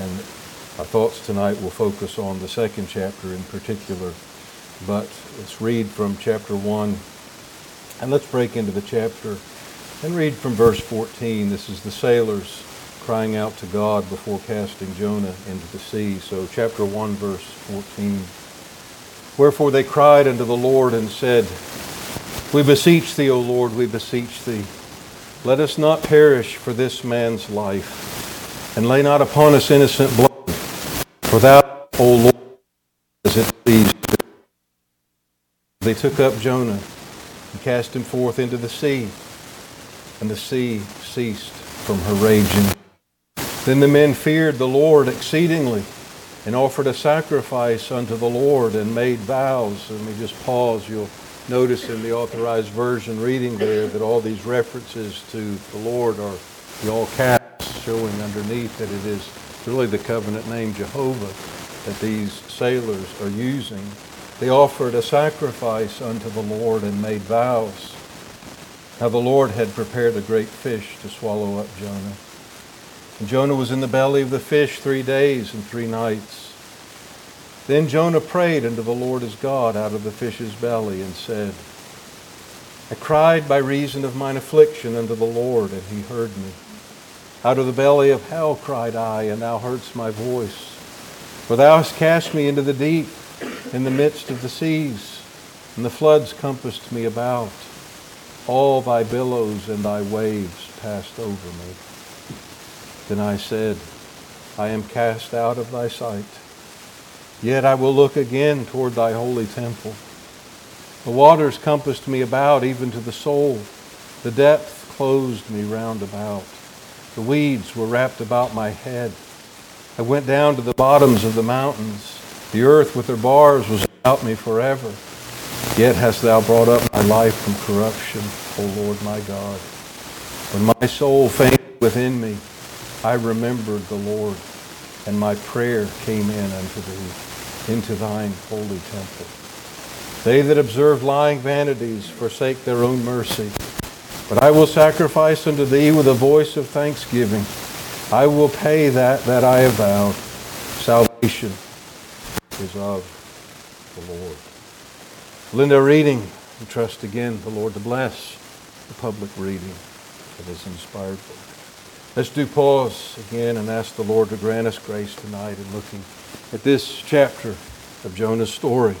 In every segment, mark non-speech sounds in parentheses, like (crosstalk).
And our thoughts tonight will focus on the second chapter in particular. But let's read from chapter 1. And let's break into the chapter and read from verse 14. This is the sailors crying out to God before casting Jonah into the sea. So, chapter 1, verse 14. Wherefore they cried unto the Lord and said, We beseech thee, O Lord, we beseech thee. Let us not perish for this man's life, and lay not upon us innocent blood. For thou, O Lord, as it pleased. They took up Jonah and cast him forth into the sea, and the sea ceased from her raging. Then the men feared the Lord exceedingly and offered a sacrifice unto the Lord and made vows. Let me just pause. You'll notice in the authorized version reading there that all these references to the Lord are the all caps showing underneath that it is really the covenant name Jehovah that these sailors are using. They offered a sacrifice unto the Lord and made vows. Now the Lord had prepared a great fish to swallow up Jonah. And Jonah was in the belly of the fish three days and three nights. Then Jonah prayed unto the Lord his God out of the fish's belly and said, I cried by reason of mine affliction unto the Lord, and he heard me. Out of the belly of hell cried I, and thou heardst my voice. For thou hast cast me into the deep, in the midst of the seas, and the floods compassed me about. All thy billows and thy waves passed over me. Then I said, I am cast out of thy sight. Yet I will look again toward thy holy temple. The waters compassed me about, even to the soul. The depth closed me round about. The weeds were wrapped about my head. I went down to the bottoms of the mountains. The earth with her bars was about me forever. Yet hast thou brought up my life from corruption, O Lord my God. When my soul fainted within me, I remembered the Lord, and my prayer came in unto thee, into thine holy temple. They that observe lying vanities forsake their own mercy. But I will sacrifice unto thee with a voice of thanksgiving. I will pay that that I have vowed. Salvation is of the Lord. Linda reading. We trust again the Lord to bless the public reading of His inspired book. Let's do pause again and ask the Lord to grant us grace tonight in looking at this chapter of Jonah's story.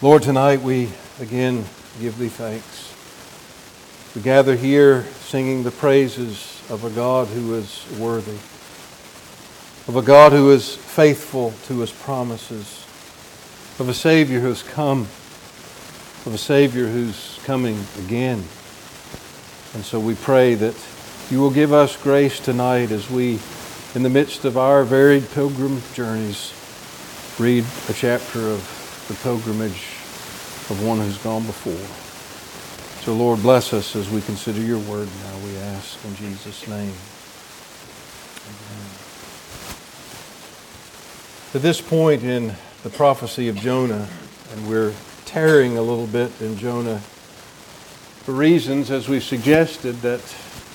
Lord, tonight we again give thee thanks. We gather here singing the praises of a God who is worthy, of a God who is faithful to his promises, of a Savior who has come, of a Savior who's coming again. And so we pray that you will give us grace tonight as we, in the midst of our varied pilgrim journeys, read a chapter of the pilgrimage of one who's gone before. So, Lord, bless us as we consider your word now, we ask in Jesus' name. Amen. At this point in the prophecy of Jonah, and we're tearing a little bit in Jonah for reasons, as we've suggested, that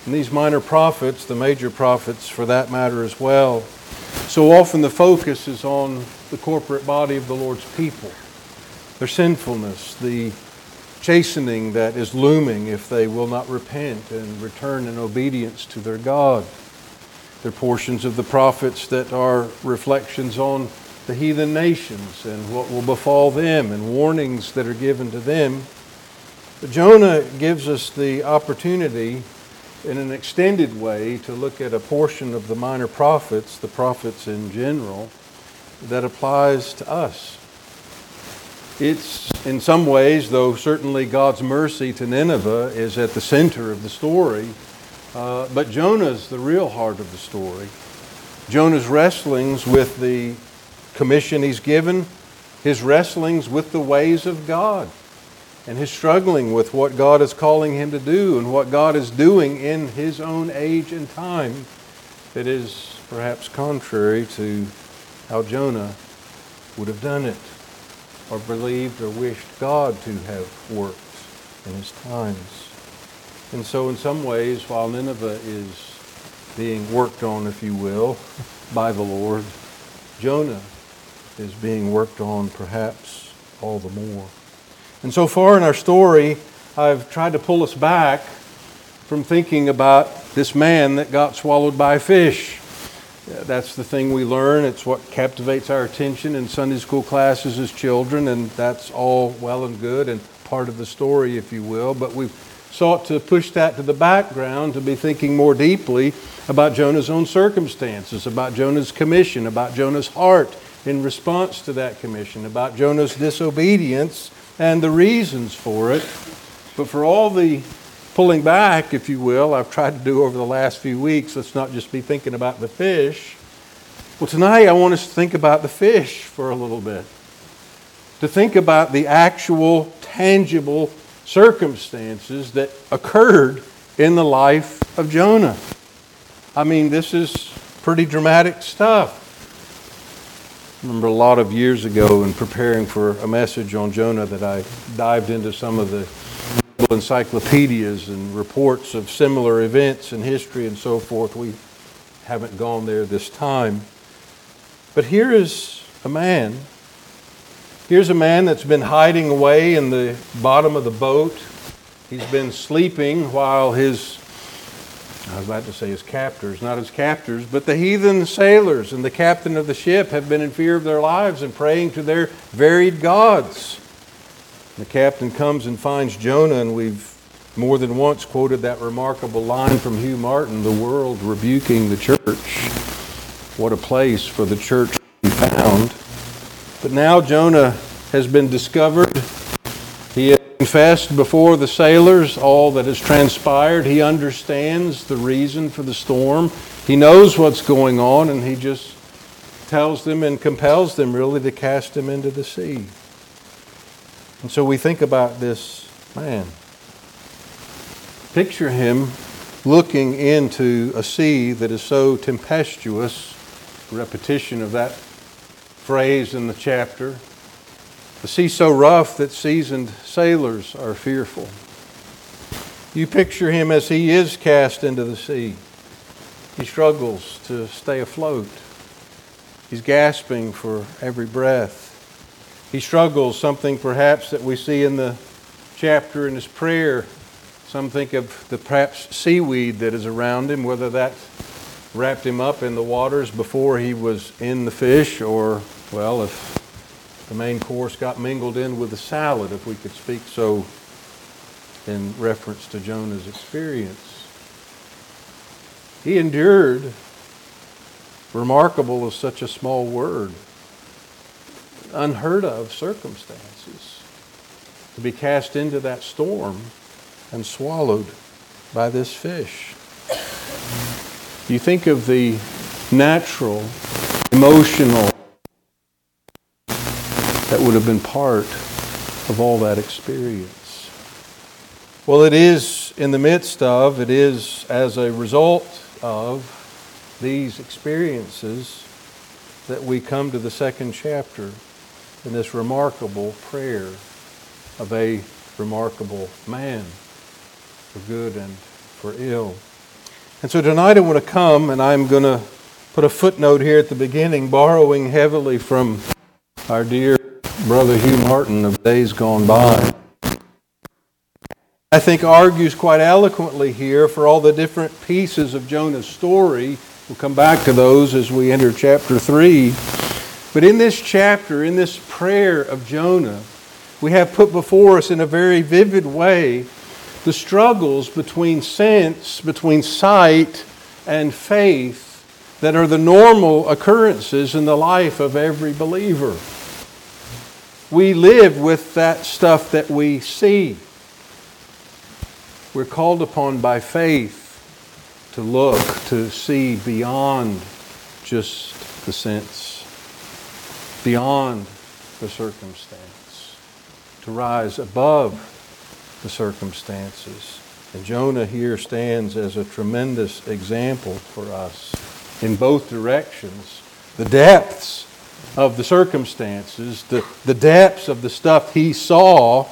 in these minor prophets, the major prophets for that matter as well, so often the focus is on the corporate body of the Lord's people, their sinfulness, the chastening that is looming if they will not repent and return in obedience to their God. There are portions of the prophets that are reflections on the heathen nations and what will befall them and warnings that are given to them. But Jonah gives us the opportunity in an extended way to look at a portion of the minor prophets, the prophets in general, that applies to us. It's in some ways, though certainly God's mercy to Nineveh is at the center of the story, uh, but Jonah's the real heart of the story. Jonah's wrestlings with the commission he's given, his wrestlings with the ways of God and his struggling with what God is calling him to do and what God is doing in his own age and time that is perhaps contrary to how Jonah would have done it or believed or wished God to have worked in his times. And so, in some ways, while Nineveh is being worked on, if you will, (laughs) by the Lord, Jonah is being worked on perhaps all the more. And so far in our story, I've tried to pull us back from thinking about this man that got swallowed by a fish. That's the thing we learn. It's what captivates our attention in Sunday school classes as children, and that's all well and good and part of the story, if you will. But we've sought to push that to the background to be thinking more deeply about Jonah's own circumstances, about Jonah's commission, about Jonah's heart in response to that commission, about Jonah's disobedience and the reasons for it. But for all the pulling back, if you will, I've tried to do over the last few weeks, let's not just be thinking about the fish. Well, tonight I want us to think about the fish for a little bit. To think about the actual, tangible circumstances that occurred in the life of Jonah. I mean, this is pretty dramatic stuff. I remember a lot of years ago in preparing for a message on Jonah that I dived into some of the encyclopedias and reports of similar events in history and so forth. We haven't gone there this time. But here is a man. Here's a man that's been hiding away in the bottom of the boat. He's been sleeping while his, I was about to say his captors, not his captors, but the heathen sailors and the captain of the ship have been in fear of their lives and praying to their varied gods. The captain comes and finds Jonah, and we've more than once quoted that remarkable line from Hugh Martin the world rebuking the church. What a place for the church to be found. But now Jonah has been discovered. He has confessed before the sailors all that has transpired. He understands the reason for the storm. He knows what's going on, and he just tells them and compels them really to cast him into the sea. And so we think about this man. Picture him looking into a sea that is so tempestuous, repetition of that phrase in the chapter, the sea so rough that seasoned sailors are fearful. You picture him as he is cast into the sea. He struggles to stay afloat. He's gasping for every breath. He struggles, something perhaps that we see in the chapter in his prayer. Some think of the perhaps seaweed that is around him, whether that wrapped him up in the waters before he was in the fish, or, well, if the main course got mingled in with the salad, if we could speak so in reference to Jonah's experience. He endured, remarkable is such a small word unheard of circumstances to be cast into that storm and swallowed by this fish. You think of the natural, emotional that would have been part of all that experience. Well, it is in the midst of, it is as a result of these experiences that we come to the second chapter in this remarkable prayer of a remarkable man for good and for ill. And so tonight I want to come and I'm going to put a footnote here at the beginning, borrowing heavily from our dear brother Hugh Martin of days gone by. I think argues quite eloquently here for all the different pieces of Jonah's story. We'll come back to those as we enter chapter 3. But in this chapter, in this prayer of Jonah, we have put before us in a very vivid way the struggles between sense, between sight, and faith that are the normal occurrences in the life of every believer. We live with that stuff that we see. We're called upon by faith to look, to see beyond just the sense beyond the circumstance, to rise above the circumstances. And Jonah here stands as a tremendous example for us in both directions. The depths of the circumstances, the, the depths of the stuff he saw,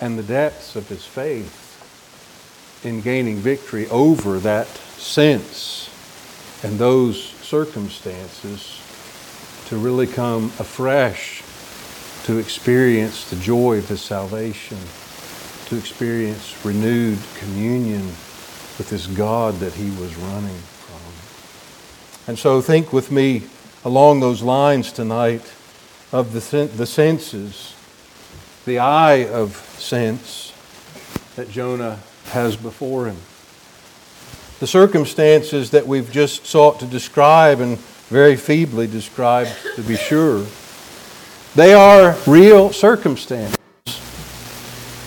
and the depths of his faith in gaining victory over that sense and those circumstances to really come afresh to experience the joy of his salvation, to experience renewed communion with this God that he was running from. And so think with me along those lines tonight of the, the senses, the eye of sense that Jonah has before him. The circumstances that we've just sought to describe and very feebly described, to be sure, they are real circumstances.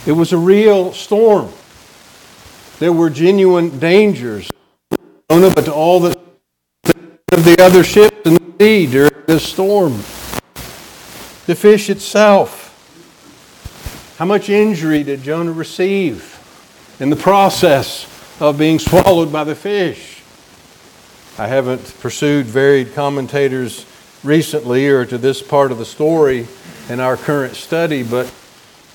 It was a real storm. There were genuine dangers, but to all the of the other ships in the sea during this storm. The fish itself. How much injury did Jonah receive in the process of being swallowed by the fish? I haven't pursued varied commentators recently or to this part of the story in our current study, but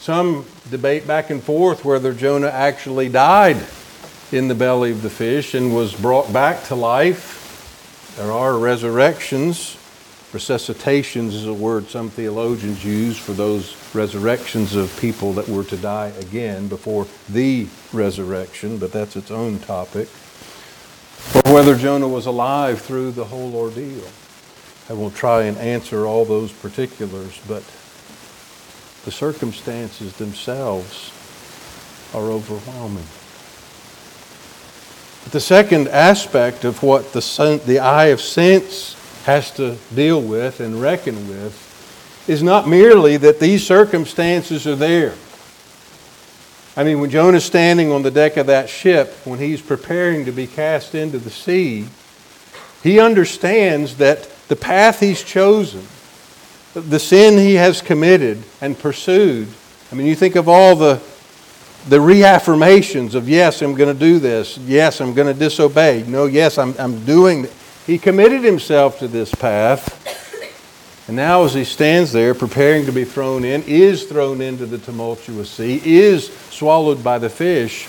some debate back and forth whether Jonah actually died in the belly of the fish and was brought back to life. There are resurrections. Resuscitations is a word some theologians use for those resurrections of people that were to die again before the resurrection, but that's its own topic. Or whether Jonah was alive through the whole ordeal. I will try and answer all those particulars, but the circumstances themselves are overwhelming. But the second aspect of what the, the eye of sense has to deal with and reckon with is not merely that these circumstances are there. I mean, when Jonah's standing on the deck of that ship, when he's preparing to be cast into the sea, he understands that the path he's chosen, the sin he has committed and pursued. I mean, you think of all the, the reaffirmations of, yes, I'm going to do this. Yes, I'm going to disobey. No, yes, I'm, I'm doing. He committed himself to this path. And now, as he stands there preparing to be thrown in, is thrown into the tumultuous sea, is swallowed by the fish,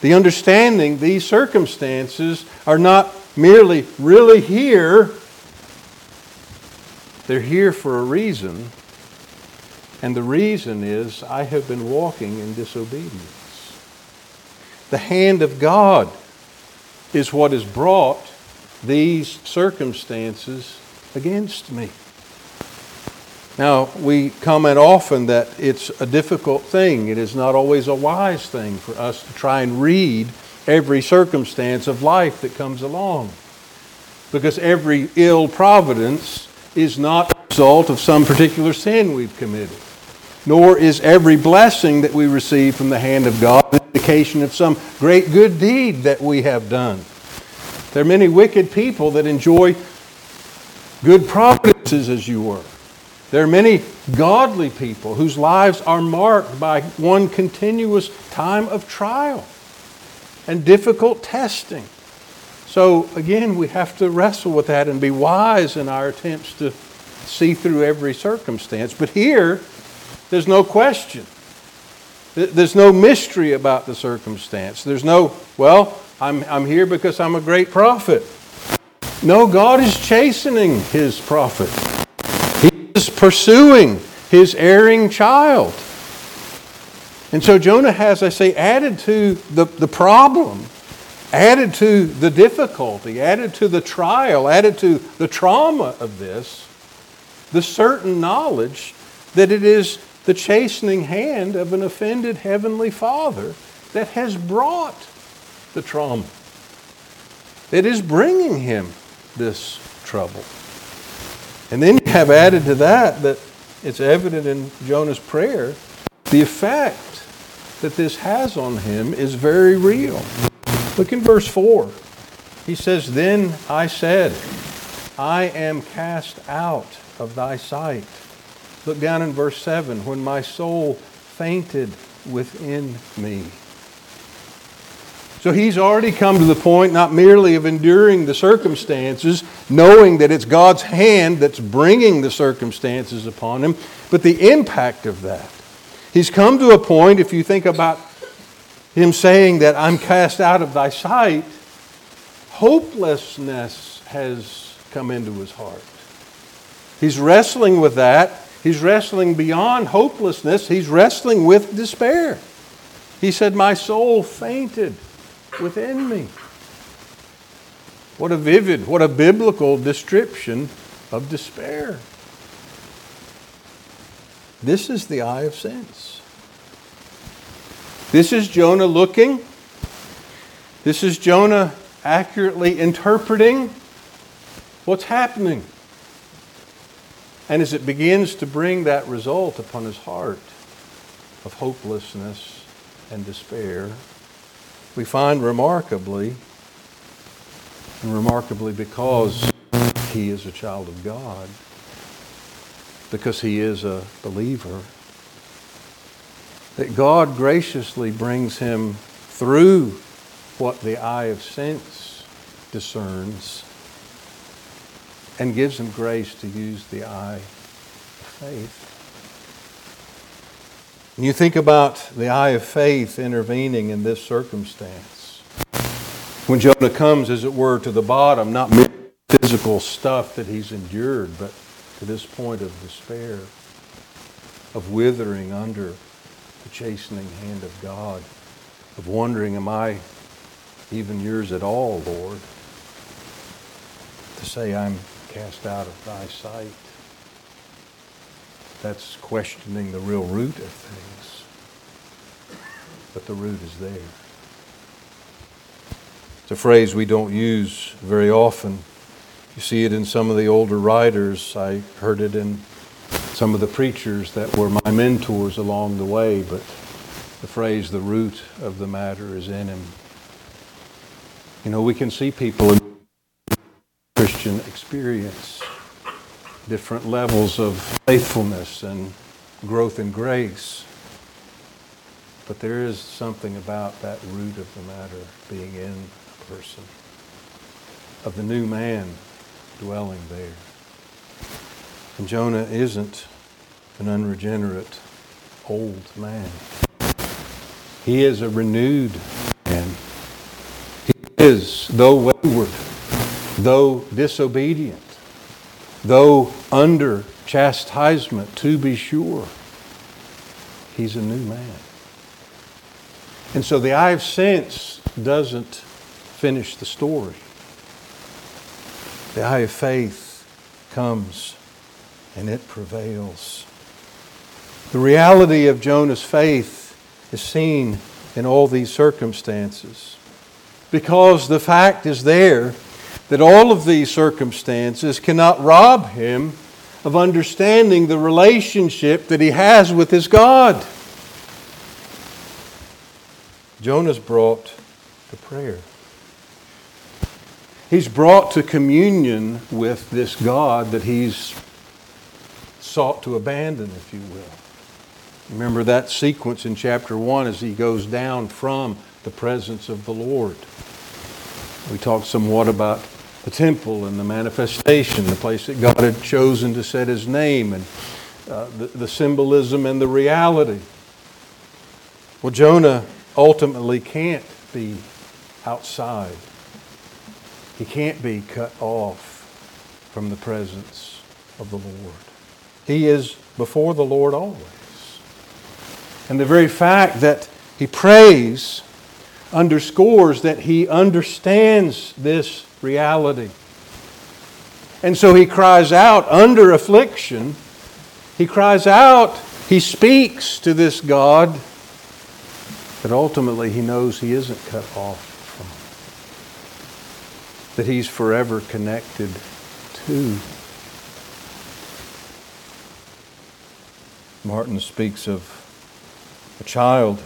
the understanding these circumstances are not merely really here they're here for a reason, and the reason is I have been walking in disobedience. The hand of God is what has brought these circumstances against me. Now, we comment often that it's a difficult thing. It is not always a wise thing for us to try and read every circumstance of life that comes along. Because every ill providence is not a result of some particular sin we've committed, nor is every blessing that we receive from the hand of God an indication of some great good deed that we have done. There are many wicked people that enjoy good providences as you were. There are many godly people whose lives are marked by one continuous time of trial and difficult testing. So, again, we have to wrestle with that and be wise in our attempts to see through every circumstance. But here, there's no question. There's no mystery about the circumstance. There's no, well, I'm, I'm here because I'm a great prophet. No, God is chastening his prophet, He is pursuing his erring child. And so Jonah has, I say, added to the, the problem added to the difficulty, added to the trial, added to the trauma of this, the certain knowledge that it is the chastening hand of an offended heavenly Father that has brought the trauma, that is bringing him this trouble. And then you have added to that that it's evident in Jonah's prayer the effect that this has on him is very real. Look in verse 4. He says, Then I said, I am cast out of thy sight. Look down in verse 7 when my soul fainted within me. So he's already come to the point not merely of enduring the circumstances, knowing that it's God's hand that's bringing the circumstances upon him, but the impact of that. He's come to a point, if you think about him saying that I'm cast out of thy sight, hopelessness has come into his heart. He's wrestling with that. He's wrestling beyond hopelessness. He's wrestling with despair. He said, My soul fainted within me. What a vivid, what a biblical description of despair. This is the eye of sense. This is Jonah looking. This is Jonah accurately interpreting what's happening. And as it begins to bring that result upon his heart of hopelessness and despair, we find remarkably, and remarkably because he is a child of God, because he is a believer, that God graciously brings him through what the eye of sense discerns and gives him grace to use the eye of faith. And you think about the eye of faith intervening in this circumstance. When Jonah comes, as it were, to the bottom, not physical stuff that he's endured, but to this point of despair, of withering under the chastening hand of God, of wondering, am I even yours at all, Lord? To say, I'm cast out of thy sight. That's questioning the real root of things. But the root is there. It's a phrase we don't use very often. You see it in some of the older writers. I heard it in some of the preachers that were my mentors along the way, but the phrase, the root of the matter is in him. You know, we can see people in Christian experience, different levels of faithfulness and growth in grace. But there is something about that root of the matter being in a person, of the new man dwelling there. And Jonah isn't an unregenerate old man. He is a renewed man. He is, though wayward, though disobedient, though under chastisement, to be sure, he's a new man. And so the eye of sense doesn't finish the story. The eye of faith comes and it prevails. The reality of Jonah's faith is seen in all these circumstances because the fact is there that all of these circumstances cannot rob him of understanding the relationship that he has with his God. Jonah's brought to prayer. He's brought to communion with this God that he's sought to abandon, if you will. Remember that sequence in chapter 1 as he goes down from the presence of the Lord. We talked somewhat about the temple and the manifestation, the place that God had chosen to set his name, and uh, the, the symbolism and the reality. Well, Jonah ultimately can't be outside, he can't be cut off from the presence of the Lord. He is before the Lord always. And the very fact that he prays underscores that he understands this reality. And so he cries out under affliction. He cries out, he speaks to this God that ultimately he knows he isn't cut off from, that he's forever connected to. Martin speaks of a child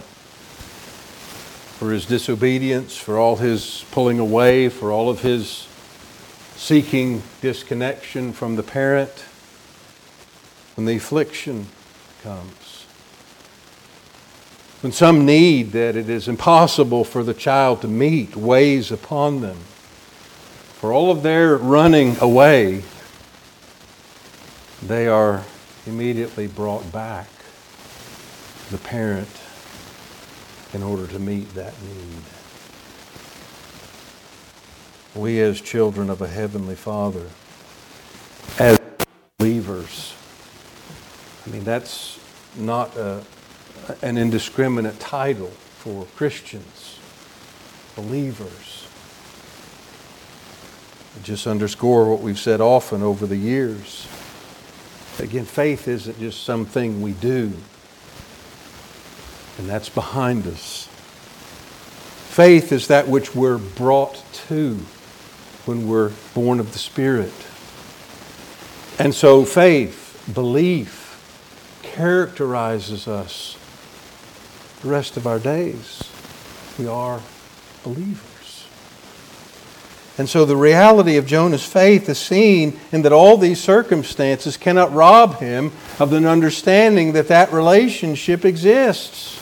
for his disobedience, for all his pulling away, for all of his seeking disconnection from the parent, when the affliction comes. When some need that it is impossible for the child to meet weighs upon them, for all of their running away, they are immediately brought back the parent in order to meet that need. we as children of a heavenly Father, as believers, I mean, that's not a, an indiscriminate title for Christians, believers. Just underscore what we've said often over the years. Again, faith isn't just something we do, and that's behind us. Faith is that which we're brought to when we're born of the Spirit. And so faith, belief, characterizes us the rest of our days. We are believers. And so the reality of Jonah's faith is seen in that all these circumstances cannot rob him of an understanding that that relationship exists.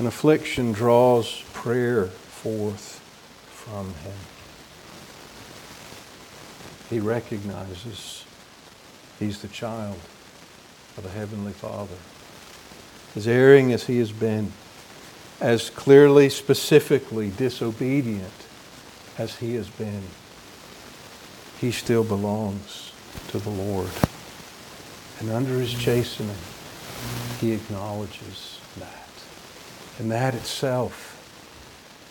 An affliction draws prayer forth from him. He recognizes he's the child of a Heavenly Father. As erring as he has been, as clearly, specifically disobedient as he has been, he still belongs to the Lord. And under his chastening, he acknowledges that. And that itself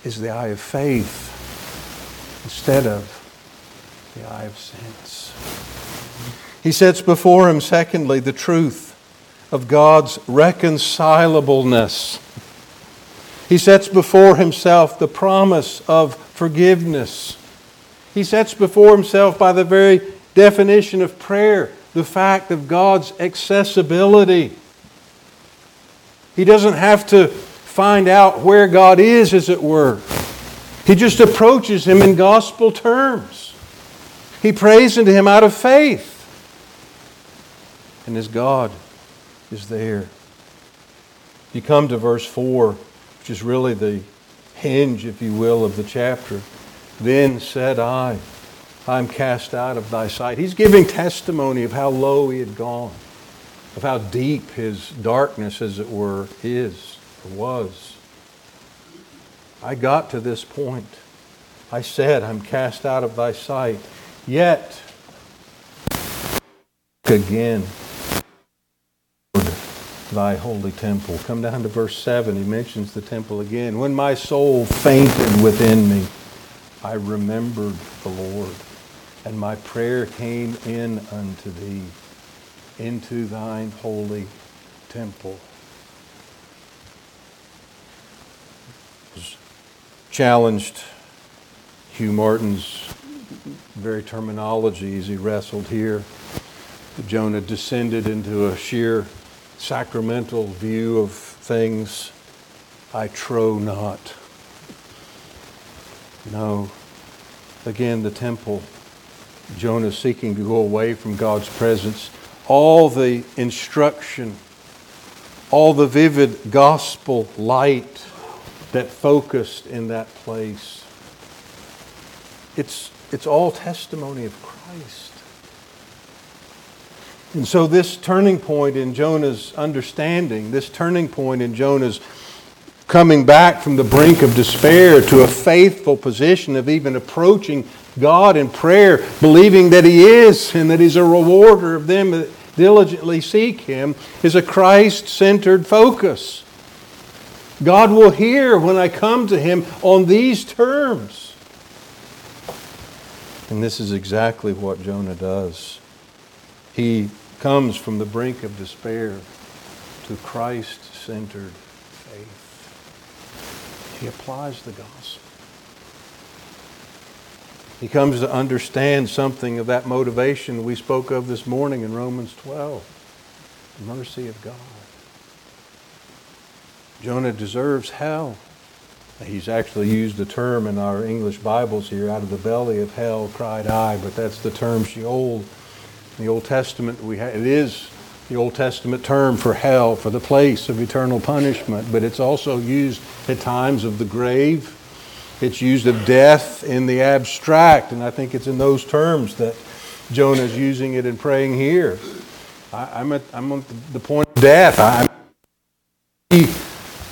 is the eye of faith instead of the eye of sense. He sets before him, secondly, the truth of God's reconcilableness. He sets before himself the promise of forgiveness. He sets before himself, by the very definition of prayer, the fact of God's accessibility. He doesn't have to find out where God is, as it were. He just approaches him in gospel terms. He prays unto him out of faith. And his God is there. You come to verse 4, which is really the hinge, if you will, of the chapter. Then said I, I'm cast out of thy sight. He's giving testimony of how low he had gone, of how deep his darkness, as it were, is was. I got to this point. I said, I'm cast out of thy sight. Yet, again, thy holy temple. Come down to verse 7. He mentions the temple again. When my soul fainted within me, I remembered the Lord, and my prayer came in unto thee, into thine holy temple. Challenged Hugh Martin's very terminology as he wrestled here. Jonah descended into a sheer sacramental view of things, I trow not. No. Again, the temple, Jonah seeking to go away from God's presence. All the instruction, all the vivid gospel light that focused in that place. It's, it's all testimony of Christ. And so, this turning point in Jonah's understanding, this turning point in Jonah's coming back from the brink of despair to a faithful position of even approaching God in prayer, believing that He is and that He's a rewarder of them that diligently seek Him, is a Christ centered focus. God will hear when I come to Him on these terms. And this is exactly what Jonah does. He comes from the brink of despair to Christ centered faith. He applies the gospel. He comes to understand something of that motivation we spoke of this morning in Romans 12 the mercy of God. Jonah deserves hell. He's actually used the term in our English Bibles here out of the belly of hell cried I, but that's the term Sheol the Old Testament, we ha- it is the Old Testament term for hell, for the place of eternal punishment, but it's also used at times of the grave. It's used of death in the abstract, and I think it's in those terms that Jonah is using it and praying here. I, am at, I'm at the point of death. I'm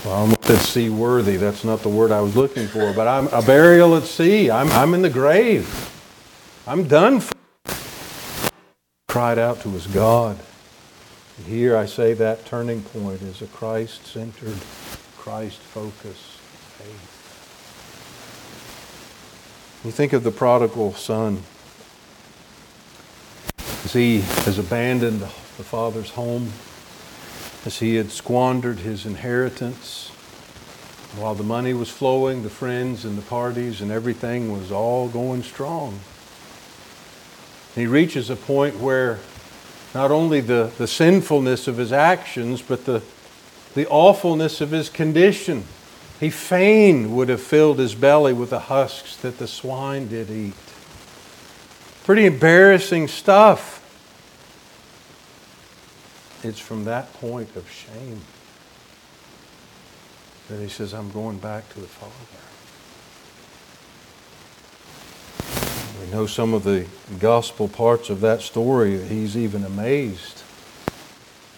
well, I almost said seaworthy. That's not the word I was looking for, but I'm a burial at sea. I'm, I'm in the grave. I'm done. For. Cried out to his God. And here I say that turning point is a Christ centered, Christ focused faith. You think of the prodigal son as he has abandoned the father's home, as he had squandered his inheritance. While the money was flowing, the friends and the parties and everything was all going strong. He reaches a point where not only the, the sinfulness of his actions, but the, the awfulness of his condition. He fain would have filled his belly with the husks that the swine did eat. Pretty embarrassing stuff. It's from that point of shame that he says, I'm going back to the Father. We know some of the gospel parts of that story. He's even amazed.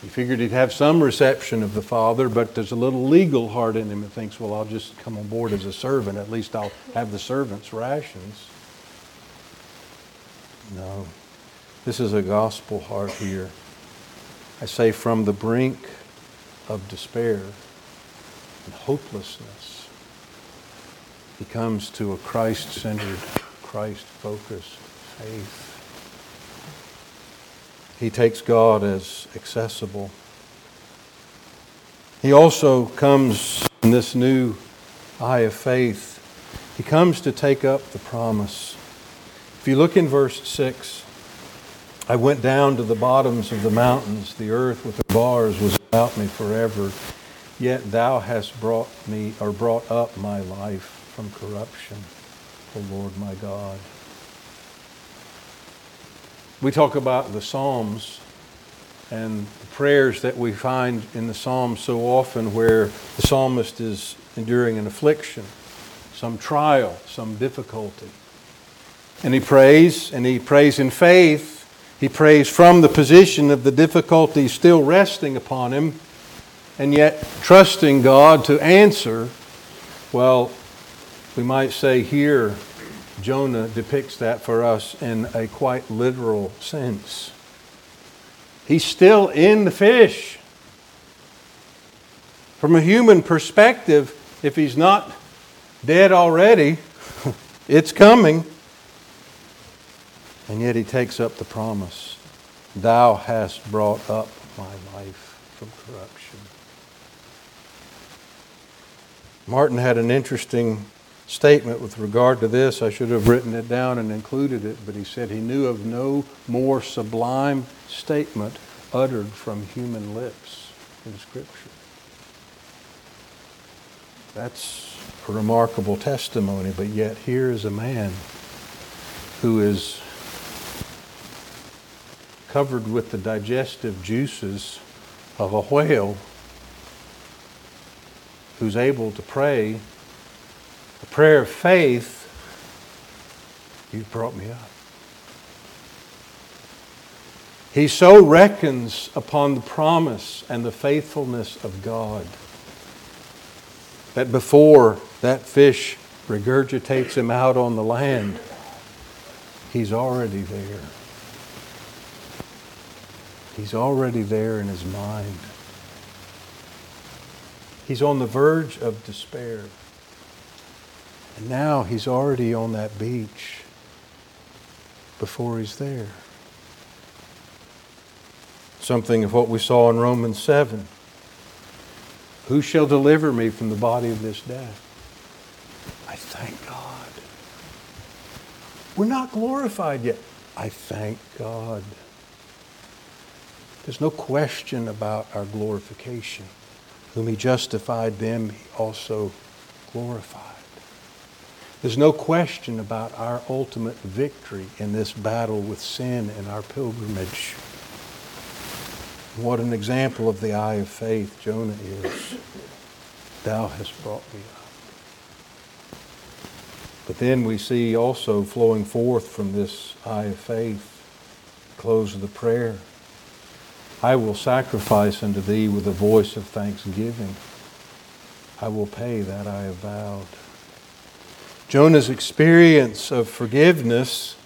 He figured he'd have some reception of the Father, but there's a little legal heart in him that thinks, well, I'll just come on board as a servant. At least I'll have the servant's rations. No. This is a gospel heart here. I say from the brink of despair and hopelessness, he comes to a Christ centered, Christ focused faith. He takes God as accessible. He also comes in this new eye of faith. He comes to take up the promise. If you look in verse 6, I went down to the bottoms of the mountains. The earth with her bars was about me forever. Yet thou hast brought me, or brought up my life from corruption, O Lord my God. We talk about the Psalms and the prayers that we find in the Psalms so often where the psalmist is enduring an affliction, some trial, some difficulty. And he prays, and he prays in faith, he prays from the position of the difficulty still resting upon him, and yet trusting God to answer. Well, we might say here, Jonah depicts that for us in a quite literal sense. He's still in the fish. From a human perspective, if he's not dead already, (laughs) it's coming. And yet he takes up the promise Thou hast brought up my life from corruption. Martin had an interesting statement with regard to this. I should have written it down and included it, but he said he knew of no more sublime statement uttered from human lips in Scripture. That's a remarkable testimony, but yet here is a man who is covered with the digestive juices of a whale who's able to pray a prayer of faith, you've brought me up. He so reckons upon the promise and the faithfulness of God that before that fish regurgitates him out on the land, he's already there. He's already there in his mind. He's on the verge of despair. And now he's already on that beach before he's there. Something of what we saw in Romans 7. Who shall deliver me from the body of this death? I thank God. We're not glorified yet. I thank God. There's no question about our glorification. Whom he justified, them he also glorified. There's no question about our ultimate victory in this battle with sin and our pilgrimage. What an example of the eye of faith Jonah is. Thou hast brought me up. But then we see also flowing forth from this eye of faith, close of the prayer, I will sacrifice unto thee with a voice of thanksgiving. I will pay that I have vowed. Jonah's experience of forgiveness,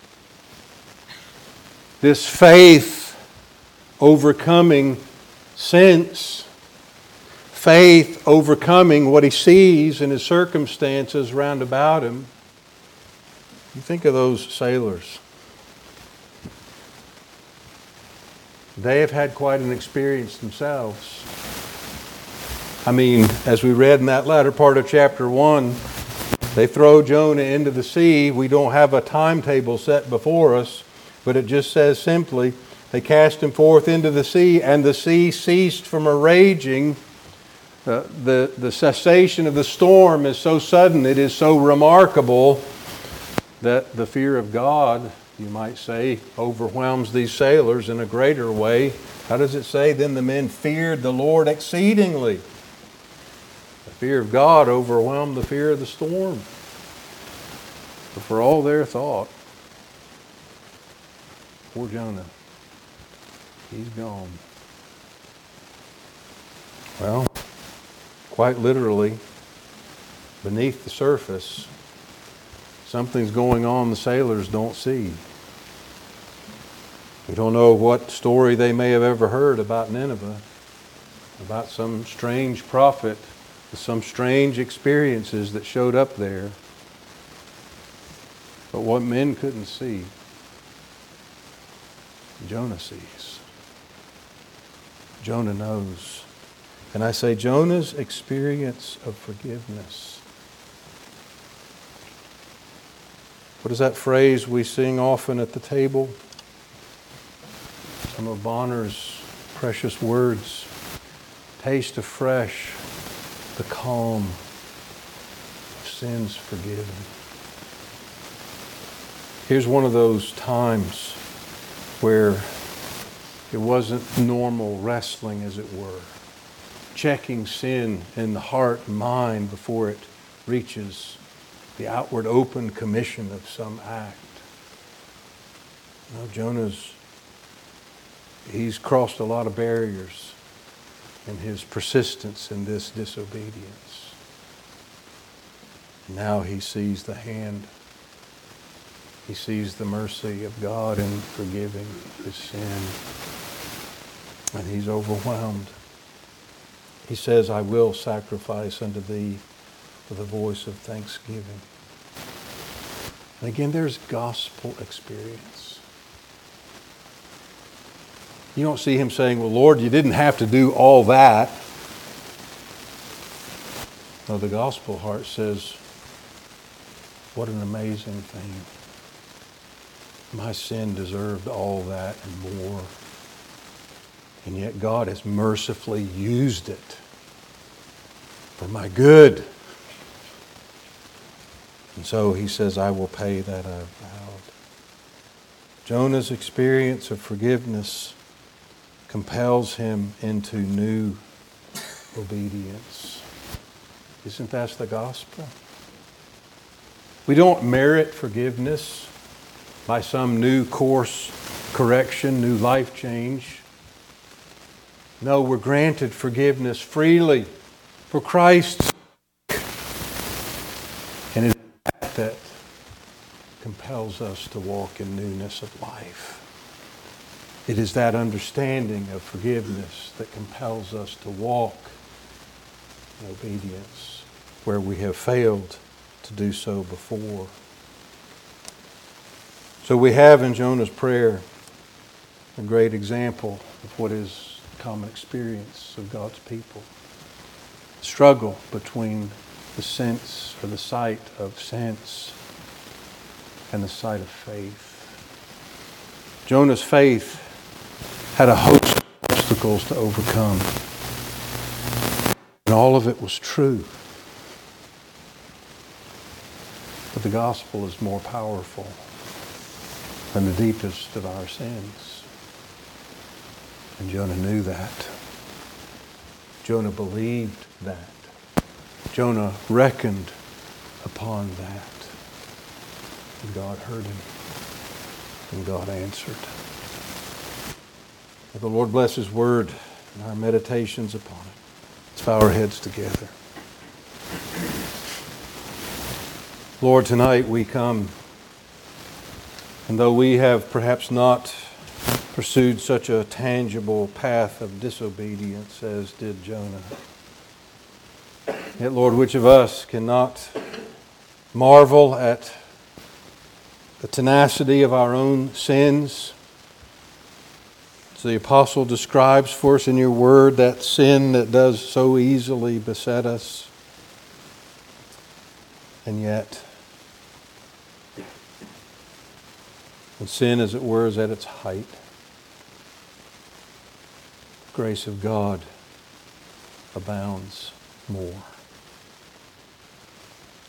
this faith overcoming sense, faith overcoming what he sees in his circumstances round about him. You think of those sailors. They have had quite an experience themselves. I mean, as we read in that latter part of chapter 1, they throw Jonah into the sea. We don't have a timetable set before us, but it just says simply, they cast him forth into the sea, and the sea ceased from a raging. Uh, the, the cessation of the storm is so sudden, it is so remarkable that the fear of God, you might say, overwhelms these sailors in a greater way. How does it say? Then the men feared the Lord exceedingly. The fear of God overwhelmed the fear of the storm. But for all their thought, poor Jonah, he's gone. Well, quite literally, beneath the surface, something's going on the sailors don't see. We don't know what story they may have ever heard about Nineveh, about some strange prophet some strange experiences that showed up there. But what men couldn't see, Jonah sees. Jonah knows. And I say, Jonah's experience of forgiveness. What is that phrase we sing often at the table? Some of Bonar's precious words. Taste afresh the calm of sins forgiven. Here's one of those times where it wasn't normal wrestling, as it were, checking sin in the heart and mind before it reaches the outward open commission of some act. Now, Jonah's, he's crossed a lot of barriers in his persistence in this disobedience. Now he sees the hand. He sees the mercy of God in forgiving his sin. And he's overwhelmed. He says, I will sacrifice unto thee with the voice of thanksgiving. And again, there's gospel experience. You don't see him saying, Well, Lord, you didn't have to do all that. No, the gospel heart says, What an amazing thing. My sin deserved all that and more. And yet God has mercifully used it for my good. And so he says, I will pay that I've vowed. Jonah's experience of forgiveness compels him into new obedience. Isn't that the gospel? We don't merit forgiveness by some new course correction, new life change. No, we're granted forgiveness freely for Christ's and it is that compels us to walk in newness of life. It is that understanding of forgiveness that compels us to walk in obedience where we have failed to do so before. So we have in Jonah's prayer a great example of what is common experience of God's people. Struggle between the sense or the sight of sense and the sight of faith. Jonah's faith had a host of obstacles to overcome. And all of it was true. But the gospel is more powerful than the deepest of our sins. And Jonah knew that. Jonah believed that. Jonah reckoned upon that. And God heard him. And God answered. May the Lord bless His word and our meditations upon it. Let's bow our heads together. Lord, tonight we come, and though we have perhaps not pursued such a tangible path of disobedience as did Jonah, yet, Lord, which of us cannot marvel at the tenacity of our own sins? As the apostle describes for us in your word, that sin that does so easily beset us. And yet, when sin, as it were, is at its height, grace of God abounds more.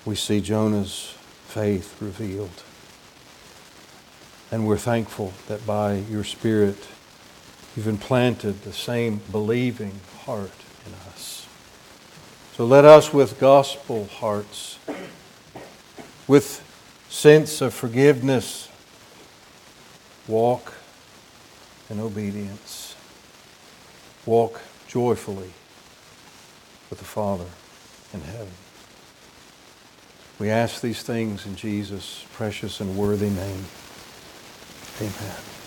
We see Jonah's faith revealed. And we're thankful that by your Spirit, you've implanted the same believing heart in us. So let us, with gospel hearts, with sense of forgiveness, walk in obedience, walk joyfully with the Father in heaven. We ask these things in Jesus' precious and worthy name. Amen.